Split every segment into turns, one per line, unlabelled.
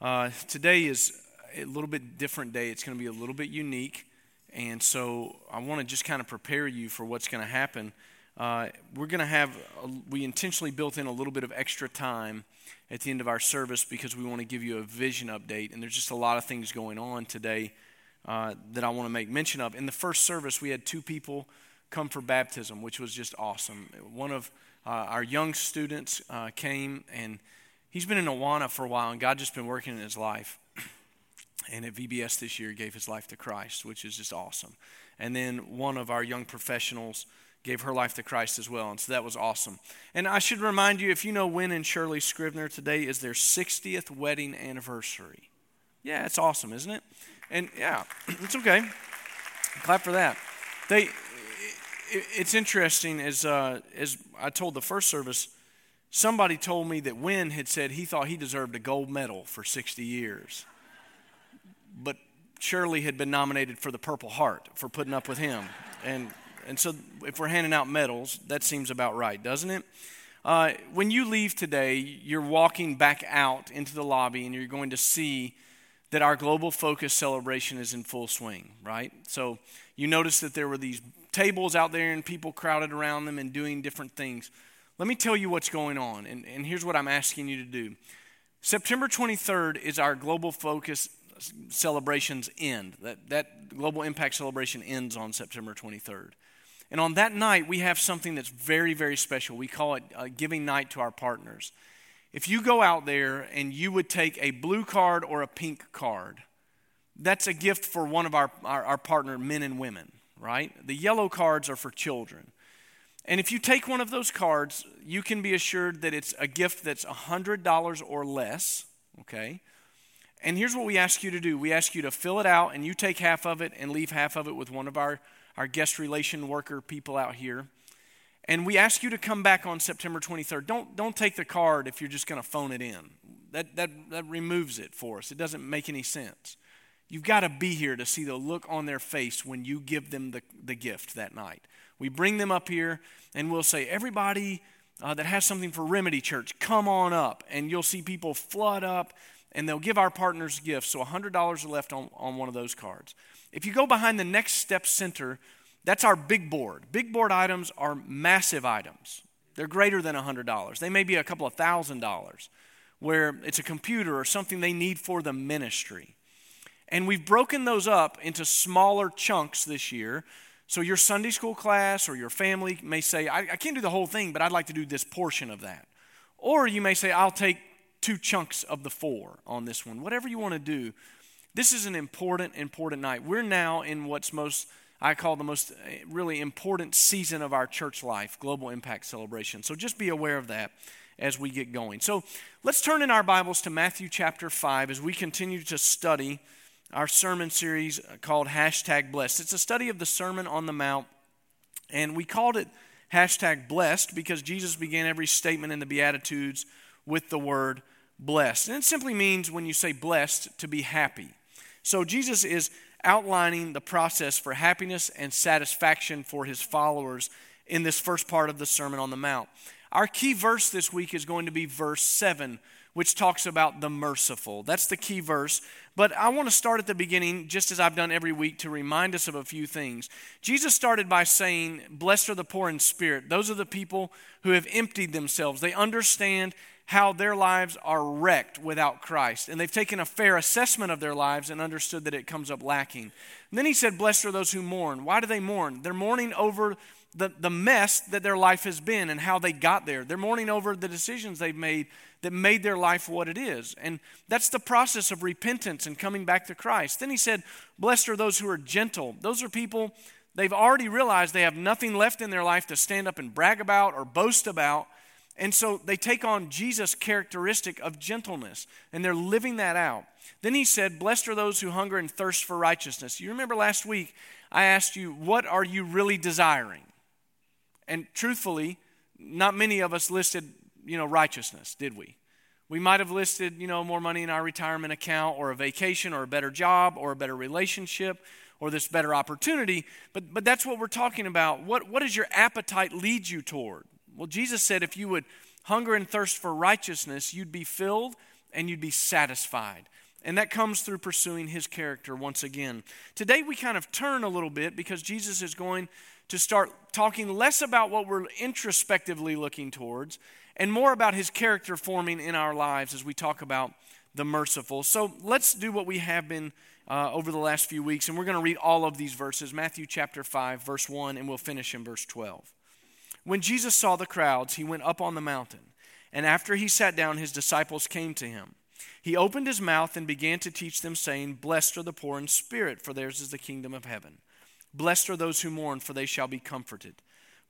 Uh, today is a little bit different day. It's going to be a little bit unique. And so I want to just kind of prepare you for what's going to happen. Uh, we're going to have, a, we intentionally built in a little bit of extra time at the end of our service because we want to give you a vision update. And there's just a lot of things going on today uh, that I want to make mention of. In the first service, we had two people come for baptism, which was just awesome. One of uh, our young students uh, came and he's been in Awana for a while, and God just been working in his life. And at VBS this year, gave his life to Christ, which is just awesome. And then one of our young professionals gave her life to Christ as well, and so that was awesome. And I should remind you, if you know Win and Shirley Scrivener, today is their 60th wedding anniversary. Yeah, it's awesome, isn't it? And yeah, it's okay. Clap for that. They, it's interesting as uh, as I told the first service somebody told me that Win had said he thought he deserved a gold medal for 60 years. But Shirley had been nominated for the Purple Heart for putting up with him. And, and so if we're handing out medals, that seems about right, doesn't it? Uh, when you leave today, you're walking back out into the lobby and you're going to see that our global focus celebration is in full swing, right? So you notice that there were these tables out there and people crowded around them and doing different things. Let me tell you what's going on, and, and here's what I'm asking you to do. September 23rd is our global focus celebrations end. That, that global impact celebration ends on September 23rd. And on that night, we have something that's very, very special. We call it a giving night to our partners. If you go out there and you would take a blue card or a pink card, that's a gift for one of our, our, our partner men and women, right? The yellow cards are for children. And if you take one of those cards, you can be assured that it's a gift that's $100 or less, okay? And here's what we ask you to do we ask you to fill it out, and you take half of it and leave half of it with one of our, our guest relation worker people out here. And we ask you to come back on September 23rd. Don't, don't take the card if you're just going to phone it in. That, that, that removes it for us. It doesn't make any sense. You've got to be here to see the look on their face when you give them the, the gift that night. We bring them up here and we'll say, everybody uh, that has something for Remedy Church, come on up. And you'll see people flood up and they'll give our partners gifts. So $100 are left on, on one of those cards. If you go behind the Next Step Center, that's our big board. Big board items are massive items. They're greater than $100. They may be a couple of thousand dollars, where it's a computer or something they need for the ministry. And we've broken those up into smaller chunks this year so, your Sunday school class or your family may say, I, I, can't do the whole thing, but I'd like to do this portion of that. Or you may say, I'll take two chunks of the four on this one. Whatever you want to do, this is an important, important night. We're now in what's most, I call the most eh, really important season of our church life, Global Impact Celebration. So, just be aware of that as we get going. So, let's turn in our Bibles to Matthew chapter 5 as we continue to study our sermon series called Hashtag Blessed. It's a study of the Sermon on the Mount, and we called it Hashtag Blessed because Jesus began every statement in the Beatitudes with the word blessed. And it simply means when you say blessed, to be happy. So Jesus is outlining the process for happiness and satisfaction for his followers in this first part of the Sermon on the Mount. Our key verse this week is going to be verse 7 which talks about the merciful. That's the key verse. But I want to start at the beginning, just as I've done every week, to remind us of a few things. Jesus started by saying, Blessed are the poor in spirit. Those are the people who have emptied themselves. They understand how their lives are wrecked without Christ. And they've taken a fair assessment of their lives and understood that it comes up lacking. And then he said, Blessed are those who mourn. Why do they mourn? They're mourning over the, the mess that their life has been and how they got there. They're mourning over the decisions they've made that made their life what it is. And that's the process of repentance and coming back to Christ. Then he said, Blessed are those who are gentle. Those are people, they've already realized they have nothing left in their life to stand up and brag about or boast about. And so they take on Jesus' characteristic of gentleness and they're living that out. Then he said, Blessed are those who hunger and thirst for righteousness. You remember last week, I asked you, What are you really desiring? And truthfully, not many of us listed you know, righteousness, did we? We might have listed, you know, more money in our retirement account or a vacation or a better job or a better relationship or this better opportunity, but, but that's what we're talking about. What, what does your appetite lead you toward? Well, Jesus said if you would hunger and thirst for righteousness, you'd be filled and you'd be satisfied. And that comes through pursuing his character once again. Today we kind of turn a little bit because Jesus is going to start talking less about what we're introspectively looking towards and more about his character forming in our lives as we talk about the merciful. So let's do what we have been uh, over the last few weeks, and we're going to read all of these verses Matthew chapter 5, verse 1, and we'll finish in verse 12. When Jesus saw the crowds, he went up on the mountain, and after he sat down, his disciples came to him. He opened his mouth and began to teach them, saying, Blessed are the poor in spirit, for theirs is the kingdom of heaven. Blessed are those who mourn, for they shall be comforted.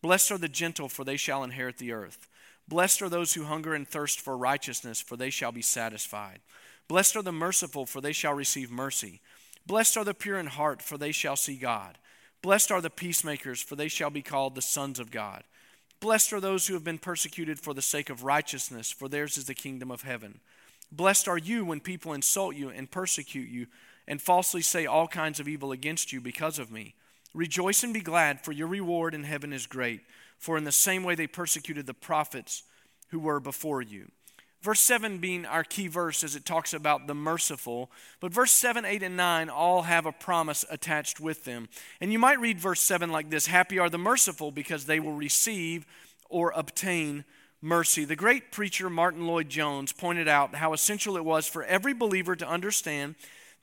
Blessed are the gentle, for they shall inherit the earth. Blessed are those who hunger and thirst for righteousness, for they shall be satisfied. Blessed are the merciful, for they shall receive mercy. Blessed are the pure in heart, for they shall see God. Blessed are the peacemakers, for they shall be called the sons of God. Blessed are those who have been persecuted for the sake of righteousness, for theirs is the kingdom of heaven. Blessed are you when people insult you and persecute you and falsely say all kinds of evil against you because of me. Rejoice and be glad, for your reward in heaven is great. For in the same way they persecuted the prophets who were before you. Verse 7 being our key verse as it talks about the merciful. But verse 7, 8, and 9 all have a promise attached with them. And you might read verse 7 like this Happy are the merciful because they will receive or obtain mercy. The great preacher Martyn Lloyd-Jones pointed out how essential it was for every believer to understand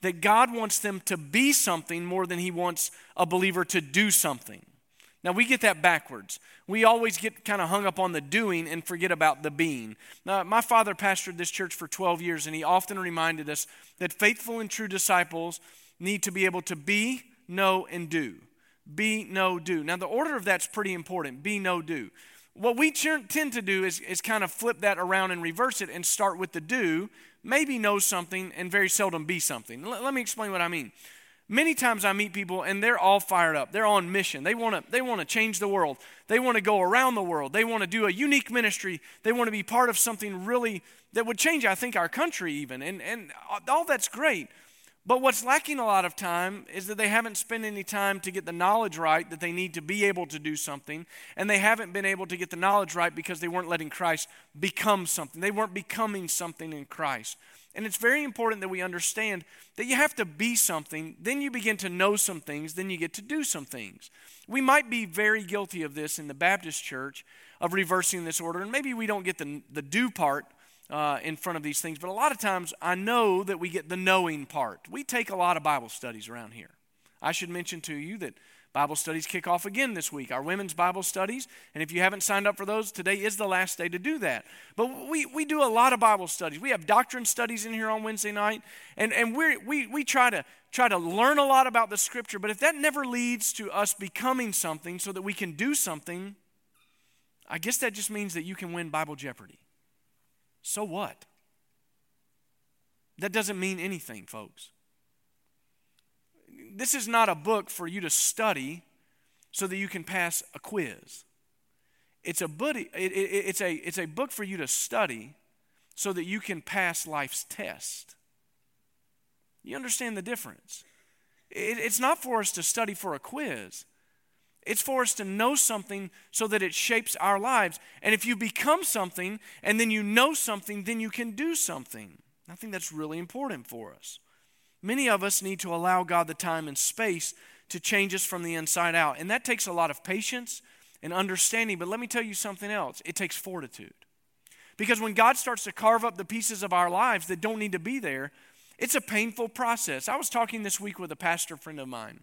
that God wants them to be something more than he wants a believer to do something. Now, we get that backwards. We always get kind of hung up on the doing and forget about the being. Now, my father pastored this church for 12 years, and he often reminded us that faithful and true disciples need to be able to be, know, and do. Be, know, do. Now, the order of that's pretty important be, know, do. What we tend to do is, is kind of flip that around and reverse it and start with the do, maybe know something, and very seldom be something. L- let me explain what I mean. Many times I meet people and they're all fired up. They're on mission. They want to they want to change the world. They want to go around the world. They want to do a unique ministry. They want to be part of something really that would change I think our country even. And and uh, all that's great. But what's lacking a lot of time is that they haven't spent any time to get the knowledge right that they need to be able to do something. And they haven't been able to get the knowledge right because they weren't letting Christ become something. They weren't becoming something in Christ. And it's very important that we understand that you have to be something, then you begin to know some things, then you get to do some things. We might be very guilty of this in the Baptist church, of reversing this order, and maybe we don't get the, the do part uh, in front of these things, but a lot of times I know that we get the knowing part. We take a lot of Bible studies around here. I should mention to you that Bible studies kick off again this week, our women's Bible studies. And if you haven't signed up for those, today is the last day to do that. But we, we do a lot of Bible studies. We have doctrine studies in here on Wednesday night. And, and we we, we try, to, try to learn a lot about the Scripture. But if that never leads to us becoming something so that we can do something, I guess that just means that you can win Bible Jeopardy. So what? That doesn't mean anything, folks this is not a book for you to study so that you can pass a quiz. It's a, buddy, it, it, it's, a, it's a book for you to study so that you can pass life's test. You understand the difference? It, it's not for us to study for a quiz. It's for us to know something so that it shapes our lives. And if you become something and then you know something, then you can do something. I think that's really important for us. Many of us need to allow God the time and space to change us from the inside out. And that takes a lot of patience and understanding. But let me tell you something else it takes fortitude. Because when God starts to carve up the pieces of our lives that don't need to be there, it's a painful process. I was talking this week with a pastor friend of mine,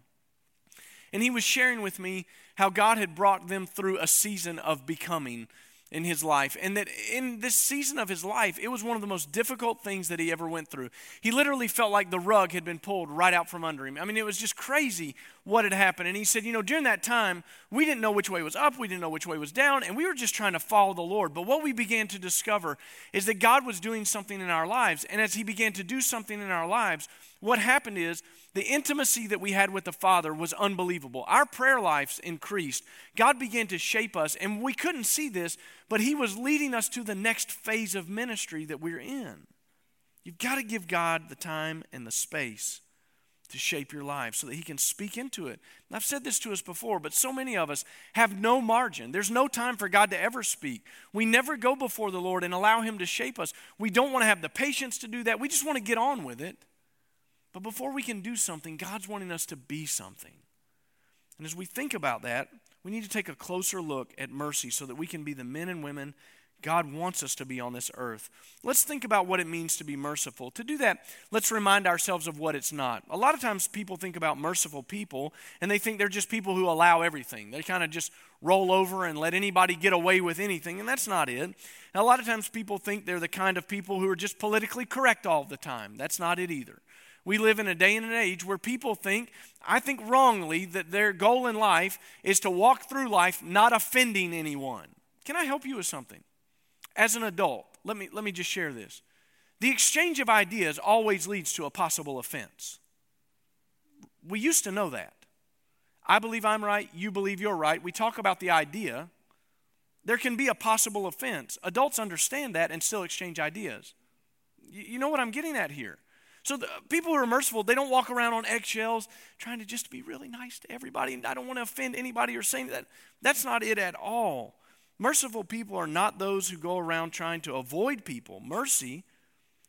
and he was sharing with me how God had brought them through a season of becoming in his life. And that in this season of his life, it was one of the most difficult things that he ever went through. He literally felt like the rug had been pulled right out from under him. I mean, it was just crazy what had happened. And he said, You know, during that time, we didn't know which way was up, we didn't know which way was down, and we were just trying to follow the Lord. But what we began to discover is that God was doing something in our lives. And as he began to do something in our lives, what happened is the intimacy that we had with the Father was unbelievable. Our prayer lives increased. God began to shape us, and we couldn't see this, but He was leading us to the next phase of ministry that we're in. You've got to give God the time and the space to shape your life so that He can speak into it. And I've said this to us before, but so many of us have no margin. There's no time for God to ever speak. We never go before the Lord and allow Him to shape us. We don't want to have the patience to do that. We just want to get on with it. But before we can do something, God's wanting us to be something. And as we think about that, we need to take a closer look at mercy so that we can be the men and women God wants us to be on this earth. Let's think about what it means to be merciful. To do that, let's remind ourselves of what it's not. A lot of times people think about merciful people and they think they're just people who allow everything. They kind of just roll over and let anybody get away with anything, and that's not it. And a lot of times people think they're the kind of people who are just politically correct all the time. That's not it either. We live in a day and an age where people think, I think wrongly, that their goal in life is to walk through life not offending anyone. Can I help you with something? As an adult, let me, let me just share this. The exchange of ideas always leads to a possible offense. We used to know that. I believe I'm right, you believe you're right. We talk about the idea. There can be a possible offense. Adults understand that and still exchange ideas. You know what I'm getting at here? So people who are merciful, they don't walk around on eggshells trying to just be really nice to everybody. And I don't want to offend anybody or saying that. That's not it at all. Merciful people are not those who go around trying to avoid people. Mercy,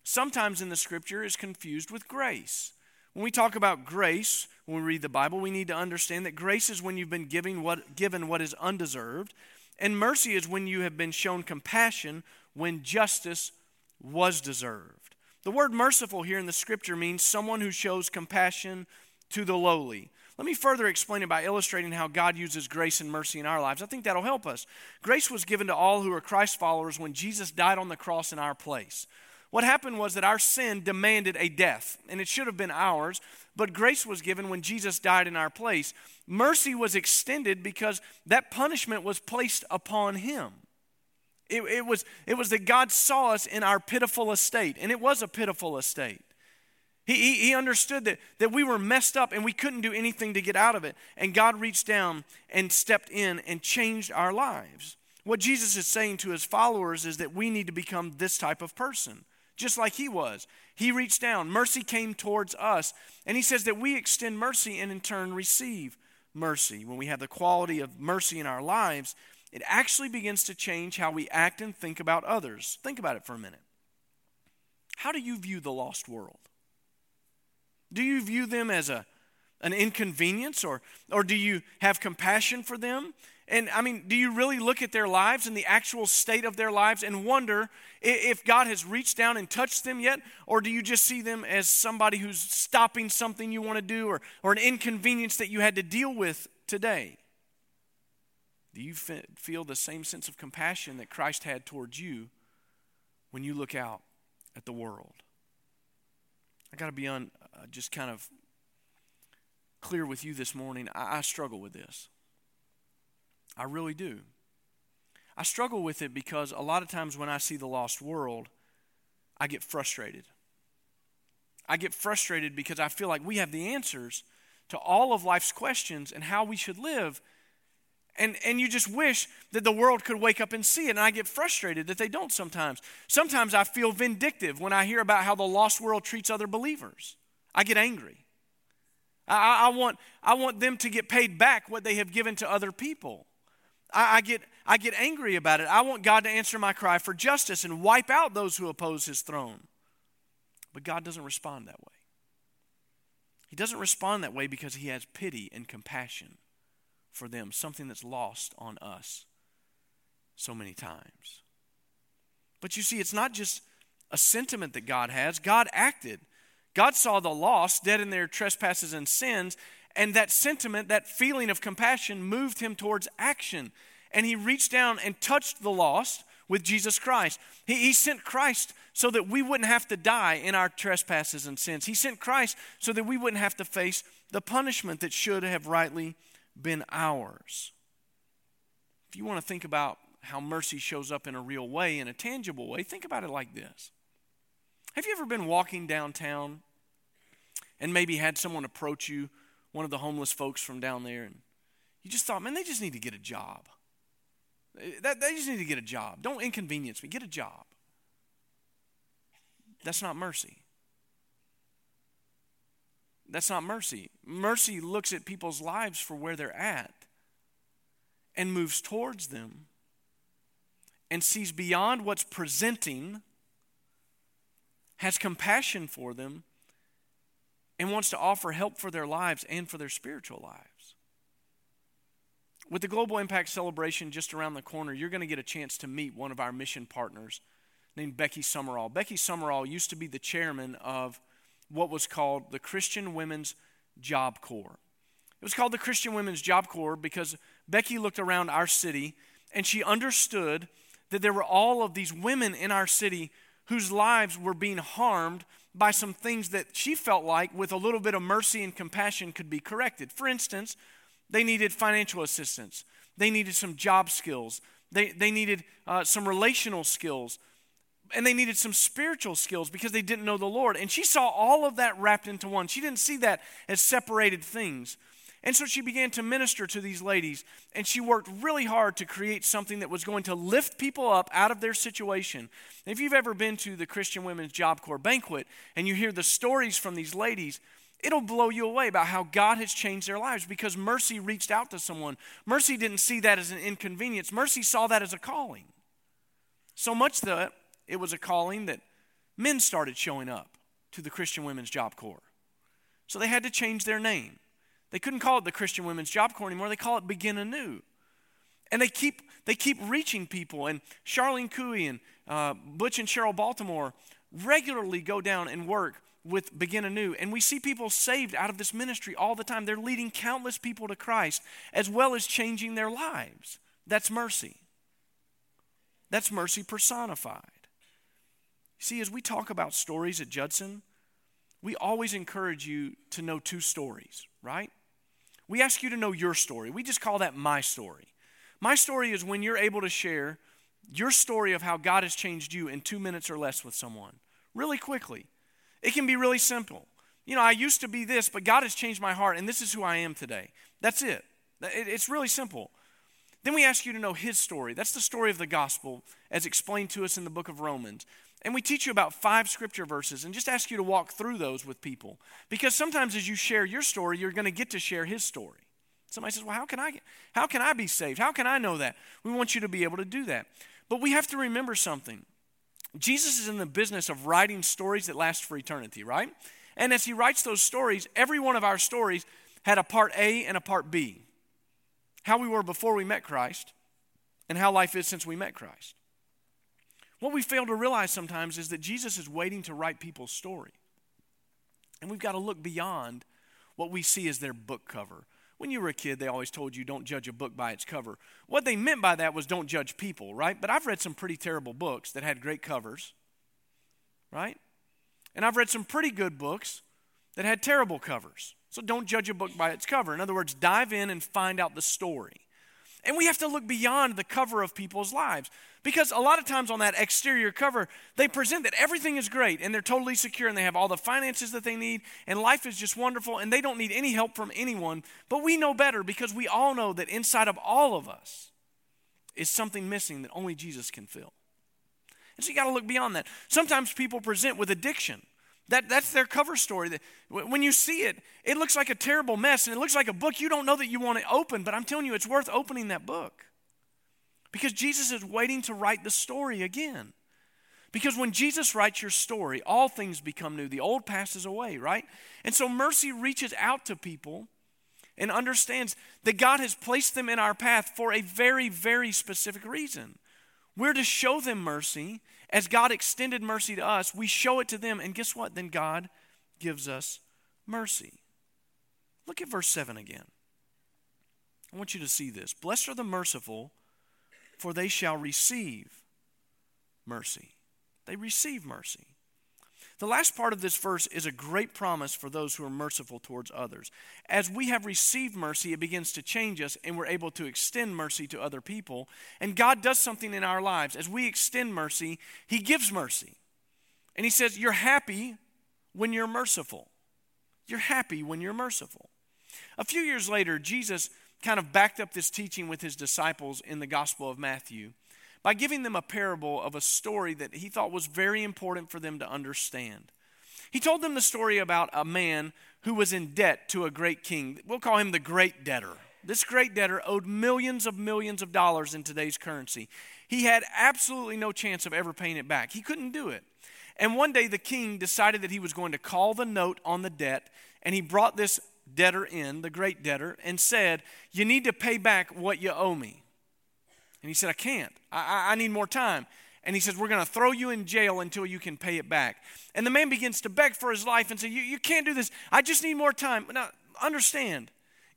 sometimes in the scripture, is confused with grace. When we talk about grace, when we read the Bible, we need to understand that grace is when you've been given what, given what is undeserved, and mercy is when you have been shown compassion when justice was deserved. The word merciful here in the scripture means someone who shows compassion to the lowly. Let me further explain it by illustrating how God uses grace and mercy in our lives. I think that'll help us. Grace was given to all who are Christ followers when Jesus died on the cross in our place. What happened was that our sin demanded a death, and it should have been ours, but grace was given when Jesus died in our place. Mercy was extended because that punishment was placed upon him. It, it, was, it was that God saw us in our pitiful estate, and it was a pitiful estate. He, he, he, understood that, that we were messed up and we couldn't do anything to get out of it. And God reached down and stepped in and changed our lives. What Jesus is saying to his followers is that we need to become this type of person, just like he was. He reached down, mercy came towards us, and he says that we extend mercy and in turn receive mercy. When we have the quality of mercy in our lives, it actually begins to change how we act and think about others. Think about it for a minute. How do you view the lost world? Do you view them as a, an inconvenience or, or do you have compassion for them? And I mean, do you really look at their lives and the actual state of their lives and wonder if God has reached down and touched them yet? Or do you just see them as somebody who's stopping something you want to do or, or an inconvenience that you had to deal with today? Do you feel the same sense of compassion that Christ had towards you when you look out at the world? I got to be on, uh, just kind of clear with you this morning. I, I struggle with this. I really do. I struggle with it because a lot of times when I see the lost world, I get frustrated. I get frustrated because I feel like we have the answers to all of life's questions and how we should live and, and you just wish that the world could wake up and see it. And I get frustrated that they don't sometimes. Sometimes I feel vindictive when I hear about how the lost world treats other believers. I get angry. I, I want, I want them to get paid back what they have given to other people. I, I, get, I get angry about it. I want God to answer my cry for justice and wipe out those who oppose his throne. But God doesn't respond that way. He doesn't respond that way because he has pity and compassion for them, something that's lost on us so many times. But you see, it's not just a sentiment that God has, God acted. God saw the lost, dead in their trespasses and sins, and that sentiment, that feeling of compassion, moved him towards action. And he reached down and touched the lost with Jesus Christ. He, he, sent Christ so that we wouldn't have to die in our trespasses and sins. He sent Christ so that we wouldn't have to face the punishment that should have rightly been ours. If you want to think about how mercy shows up in a real way, in a tangible way, think about it like this. Have you ever been walking downtown and maybe had someone approach you, one of the homeless folks from down there, and you just thought, man, they just need to get a job. They just need to get a job. Don't inconvenience me. Get a job. That's not mercy. That's not mercy. Mercy looks at people's lives for where they're at and moves towards them and sees beyond what's presenting, has compassion for them, and wants to offer help for their lives and for their spiritual lives. With the Global Impact Celebration just around the corner, you're going to get a chance to meet one of our mission partners named Becky Summerall. Becky Summerall used to be the chairman of what was called the Christian Women's Job Corps. It was called the Christian Women's Job Corps because Becky looked around our city and she understood that there were all of these women in our city whose lives were being harmed by some things that she felt like, with a little bit of mercy and compassion, could be corrected. For instance, they needed financial assistance, they needed some job skills, they, they needed uh, some relational skills, and they needed some spiritual skills because they didn't know the Lord. And she saw all of that wrapped into one. She didn't see that as separated things. And so she began to minister to these ladies, and she worked really hard to create something that was going to lift people up out of their situation. And if you've ever been to the Christian Women's Job Corps banquet and you hear the stories from these ladies, it'll blow you away about how God has changed their lives because mercy reached out to someone. Mercy didn't see that as an inconvenience, mercy saw that as a calling. So much that it was a calling that men started showing up to the Christian Women's Job Corps. So they had to change their name. They couldn't call it the Christian Women's Job Corps anymore. They call it Begin Anew. And they keep, they keep reaching people. And Charlene Cooey and uh, Butch and Cheryl Baltimore regularly go down and work with Begin Anew. And we see people saved out of this ministry all the time. They're leading countless people to Christ as well as changing their lives. That's mercy. That's mercy personified. See, as we talk about stories at Judson, we always encourage you to know two stories, right? We ask you to know your story. We just call that my story. My story is when you're able to share your story of how God has changed you in two minutes or less with someone, really quickly. It can be really simple. You know, I used to be this, but God has changed my heart, and this is who I am today. That's it. It's really simple. Then we ask you to know His story. That's the story of the gospel as explained to us in the book of Romans. And we teach you about five scripture verses and just ask you to walk through those with people. Because sometimes as you share your story, you're going to get to share his story. Somebody says, Well, how can I how can I be saved? How can I know that? We want you to be able to do that. But we have to remember something. Jesus is in the business of writing stories that last for eternity, right? And as he writes those stories, every one of our stories had a part A and a part B. How we were before we met Christ, and how life is since we met Christ. What we fail to realize sometimes is that Jesus is waiting to write people's story. And we've got to look beyond what we see as their book cover. When you were a kid, they always told you don't judge a book by its cover. What they meant by that was don't judge people, right? But I've read some pretty terrible books that had great covers, right? And I've read some pretty good books that had terrible covers. So don't judge a book by its cover. In other words, dive in and find out the story. And we have to look beyond the cover of people's lives. Because a lot of times on that exterior cover, they present that everything is great and they're totally secure and they have all the finances that they need and life is just wonderful and they don't need any help from anyone. But we know better because we all know that inside of all of us is something missing that only Jesus can fill. And so you got to look beyond that. Sometimes people present with addiction. That, that's their cover story. When you see it, it looks like a terrible mess and it looks like a book you don't know that you want to open, but I'm telling you, it's worth opening that book. Because Jesus is waiting to write the story again. Because when Jesus writes your story, all things become new. The old passes away, right? And so mercy reaches out to people and understands that God has placed them in our path for a very, very specific reason. We're to show them mercy as God extended mercy to us, we show it to them, and guess what? Then God gives us mercy. Look at verse 7 again. I want you to see this. Blessed are the merciful, for they shall receive mercy. They receive mercy. The last part of this verse is a great promise for those who are merciful towards others. As we have received mercy, it begins to change us and we're able to extend mercy to other people. And God does something in our lives. As we extend mercy, He gives mercy. And He says, You're happy when you're merciful. You're happy when you're merciful. A few years later, Jesus kind of backed up this teaching with His disciples in the Gospel of Matthew by giving them a parable of a story that he thought was very important for them to understand. He told them the story about a man who was in debt to a great king. We'll call him the great debtor. This great debtor owed millions of millions of dollars in today's currency. He had absolutely no chance of ever paying it back. He couldn't do it. And one day the king decided that he was going to call the note on the debt, and he brought this debtor in, the great debtor, and said, You need to pay back what you owe me. And he said, I can't. I, I need more time. And he says, We're going to throw you in jail until you can pay it back. And the man begins to beg for his life and say, You, you can't do this. I just need more time. Now, understand,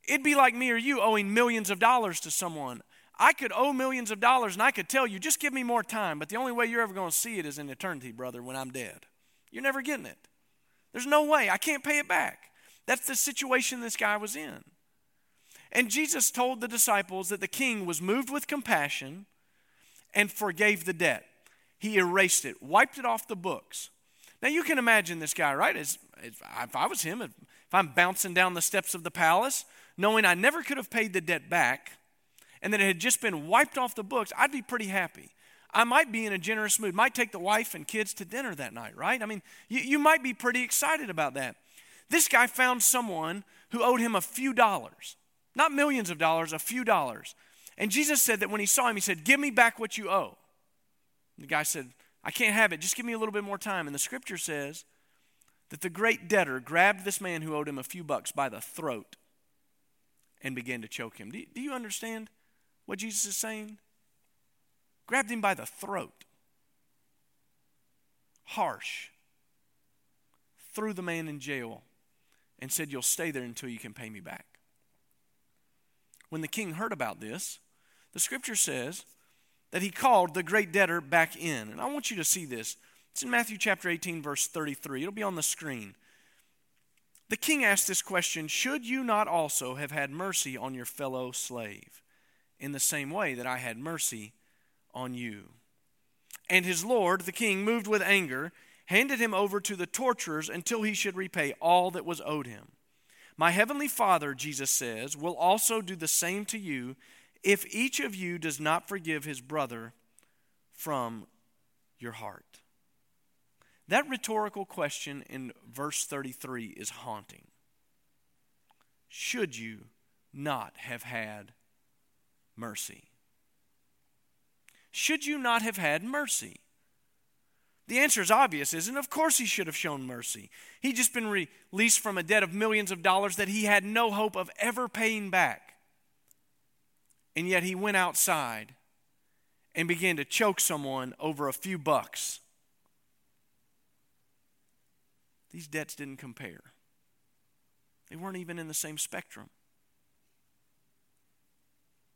it'd be like me or you owing millions of dollars to someone. I could owe millions of dollars and I could tell you, just give me more time. But the only way you're ever going to see it is in eternity, brother, when I'm dead. You're never getting it. There's no way. I can't pay it back. That's the situation this guy was in. And Jesus told the disciples that the king was moved with compassion and forgave the debt. He erased it, wiped it off the books. Now you can imagine this guy, right? As, if I was him, if I'm bouncing down the steps of the palace, knowing I never could have paid the debt back, and that it had just been wiped off the books, I'd be pretty happy. I might be in a generous mood, might take the wife and kids to dinner that night, right? I mean, you, you might be pretty excited about that. This guy found someone who owed him a few dollars, not millions of dollars, a few dollars. And Jesus said that when he saw him, he said, Give me back what you owe. And the guy said, I can't have it. Just give me a little bit more time. And the scripture says that the great debtor grabbed this man who owed him a few bucks by the throat and began to choke him. Do, do you understand what Jesus is saying? Grabbed him by the throat. Harsh. Threw the man in jail and said, You'll stay there until you can pay me back. When the king heard about this, the scripture says that he called the great debtor back in. And I want you to see this. It's in Matthew chapter 18, verse 33. It'll be on the screen. The king asked this question Should you not also have had mercy on your fellow slave in the same way that I had mercy on you? And his lord, the king, moved with anger, handed him over to the torturers until he should repay all that was owed him. My heavenly Father, Jesus says, will also do the same to you if each of you does not forgive his brother from your heart? That rhetorical question in verse 33 is haunting. Should you not have had mercy? Should you not have had mercy? The answer is obvious, isn't it? Of course he should have shown mercy. He'd just been released from a debt of millions of dollars that he had no hope of ever paying back. And yet he went outside and began to choke someone over a few bucks. These debts didn't compare, they weren't even in the same spectrum.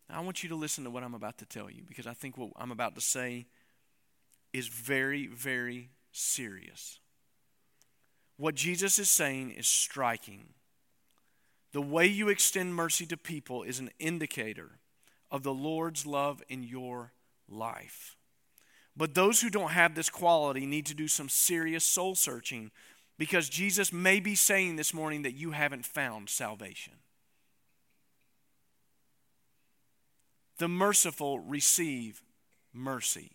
Now, I want you to listen to what I'm about to tell you because I think what I'm about to say is very, very serious. What Jesus is saying is striking. The way you extend mercy to people is an indicator of the Lord's love in your life. But those who don't have this quality need to do some serious soul searching because Jesus may be saying this morning that you haven't found salvation. The merciful receive mercy.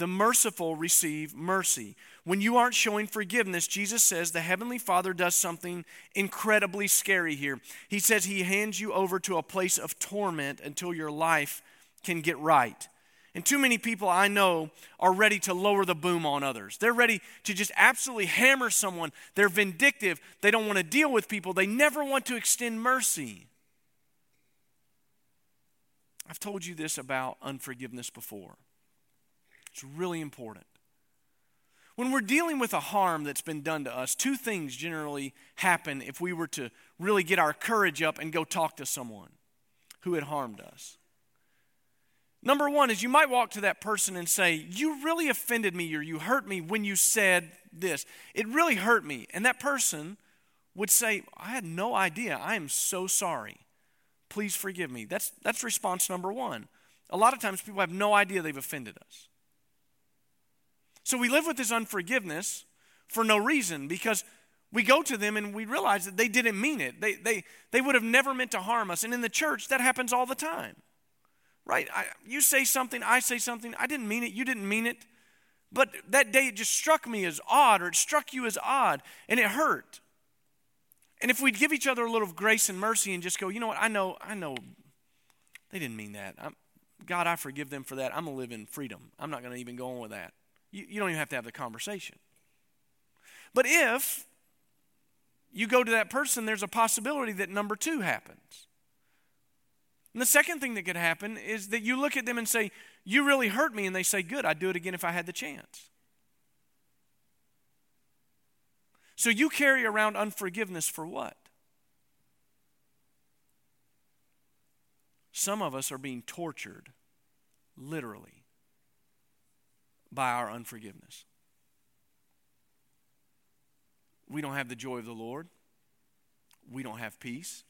The merciful receive mercy. When you aren't showing forgiveness, Jesus says the Heavenly Father does something incredibly scary here. He says He hands you over to a place of torment until your life can get right. And too many people I know are ready to lower the boom on others. They're ready to just absolutely hammer someone. They're vindictive. They don't want to deal with people. They never want to extend mercy. I've told you this about unforgiveness before. It's really important. When we're dealing with a harm that's been done to us, two things generally happen if we were to really get our courage up and go talk to someone who had harmed us. Number one is you might walk to that person and say, You really offended me or you hurt me when you said this. It really hurt me. And that person would say, I had no idea. I am so sorry. Please forgive me. That's, that's response number one. A lot of times people have no idea they've offended us. So we live with this unforgiveness for no reason because we go to them and we realize that they didn't mean it. They, they, they would have never meant to harm us. And in the church, that happens all the time, right? I, you say something, I say something, I didn't mean it, you didn't mean it. But that day it just struck me as odd, or it struck you as odd, and it hurt. And if we'd give each other a little grace and mercy and just go, you know what, I know, I know they didn't mean that. I'm, God, I forgive them for that. I'm going to live in freedom. I'm not going to even go on with that. You, you don't even have to have the conversation. But if you go to that person, there's a possibility that number two happens. And the second thing that could happen is that you look at them and say, You really hurt me. And they say, Good, I'd do it again if I had the chance. So you carry around unforgiveness for what? Some of us are being tortured, literally, by our unforgiveness. We don't have the joy of the Lord. We don't have peace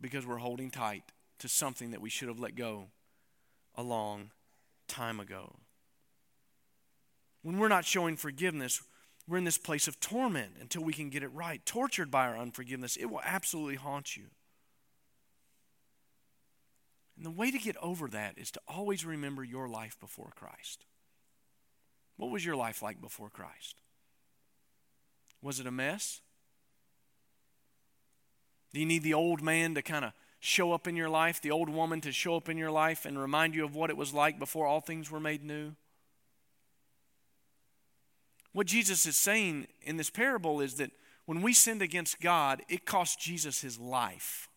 because we're holding tight to something that we should have let go a long time ago. When we're not showing forgiveness, we're in this place of torment until we can get it right. Tortured by our unforgiveness, it will absolutely haunt you. And the way to get over that is to always remember your life before Christ. What was your life like before Christ? Was it a mess? Do you need the old man to kind of show up in your life, the old woman to show up in your life and remind you of what it was like before all things were made new? What Jesus is saying in this parable is that when we sinned against God, it cost Jesus his life.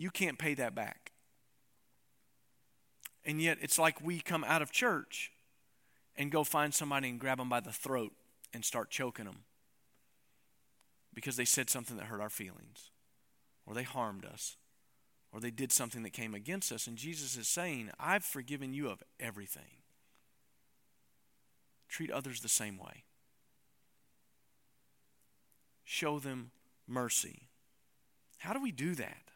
You can't pay that back. And yet, it's like we come out of church and go find somebody and grab them by the throat and start choking them because they said something that hurt our feelings, or they harmed us, or they did something that came against us. And Jesus is saying, I've forgiven you of everything. Treat others the same way. Show them mercy. How do we do that?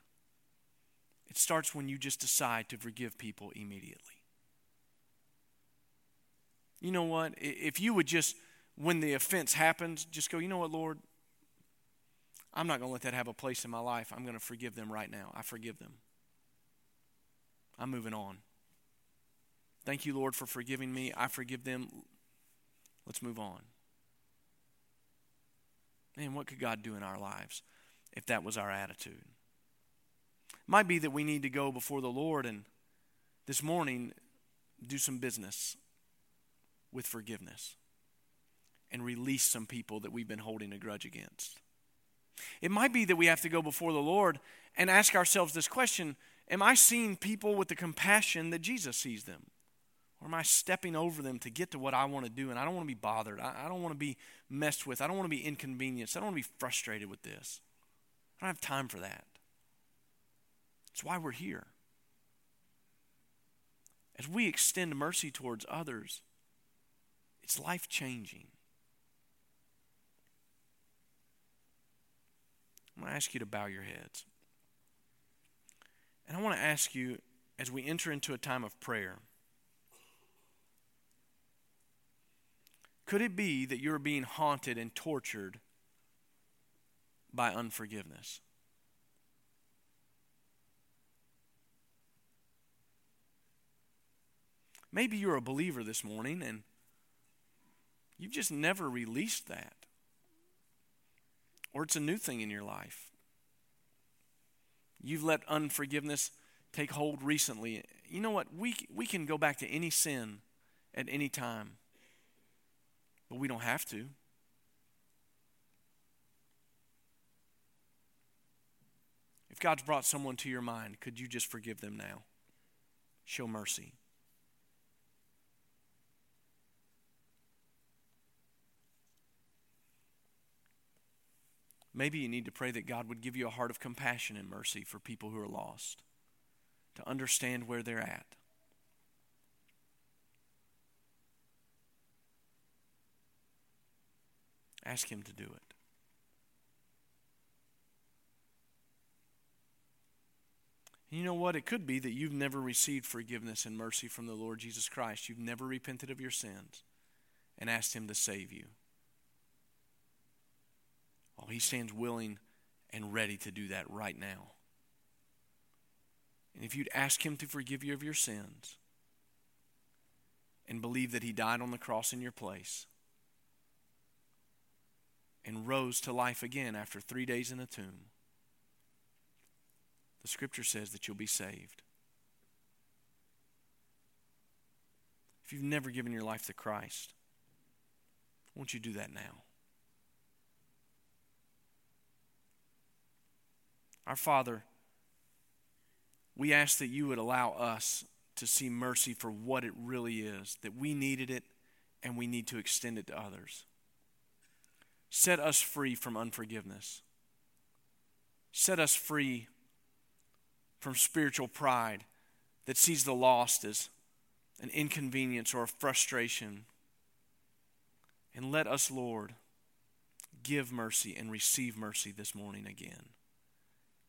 It starts when you just decide to forgive people immediately. You know what? If you would just, when the offense happens, just go, you know what, Lord? I'm not going to let that have a place in my life. I'm going to forgive them right now. I forgive them. I'm moving on. Thank you, Lord, for forgiving me. I forgive them. Let's move on. Man, what could God do in our lives if that was our attitude? Might be that we need to go before the Lord and this morning do some business with forgiveness and release some people that we've been holding a grudge against. It might be that we have to go before the Lord and ask ourselves this question Am I seeing people with the compassion that Jesus sees them? Or am I stepping over them to get to what I want to do? And I don't want to be bothered. I, don't want to be messed with. I don't want to be inconvenienced. I don't want to be frustrated with this. I don't have time for that. That's why we're here. As we extend mercy towards others, it's life changing. I'm going to ask you to bow your heads. And I want to ask you, as we enter into a time of prayer, could it be that you're being haunted and tortured by unforgiveness? Maybe you're a believer this morning and you've just never released that or it's a new thing in your life. You've let unforgiveness take hold recently. You know what? We, we can go back to any sin at any time, but we don't have to. If God's brought someone to your mind, could you just forgive them now? Show mercy. Maybe you need to pray that God would give you a heart of compassion and mercy for people who are lost, to understand where they're at. Ask Him to do it. you know what? It could be that you've never received forgiveness and mercy from the Lord Jesus Christ. You've never repented of your sins and asked Him to save you. Oh, he stands willing and ready to do that right now. And if you'd ask him to forgive you of your sins, and believe that He died on the cross in your place and rose to life again after three days in a tomb, the scripture says that you'll be saved. If you've never given your life to Christ, won't you do that now? Our Father, we ask that you would allow us to see mercy for what it really is, that we needed it and we need to extend it to others. Set us free from unforgiveness. Set us free from spiritual pride that sees the lost as an inconvenience or a frustration. And let us, Lord, give mercy and receive mercy this morning again.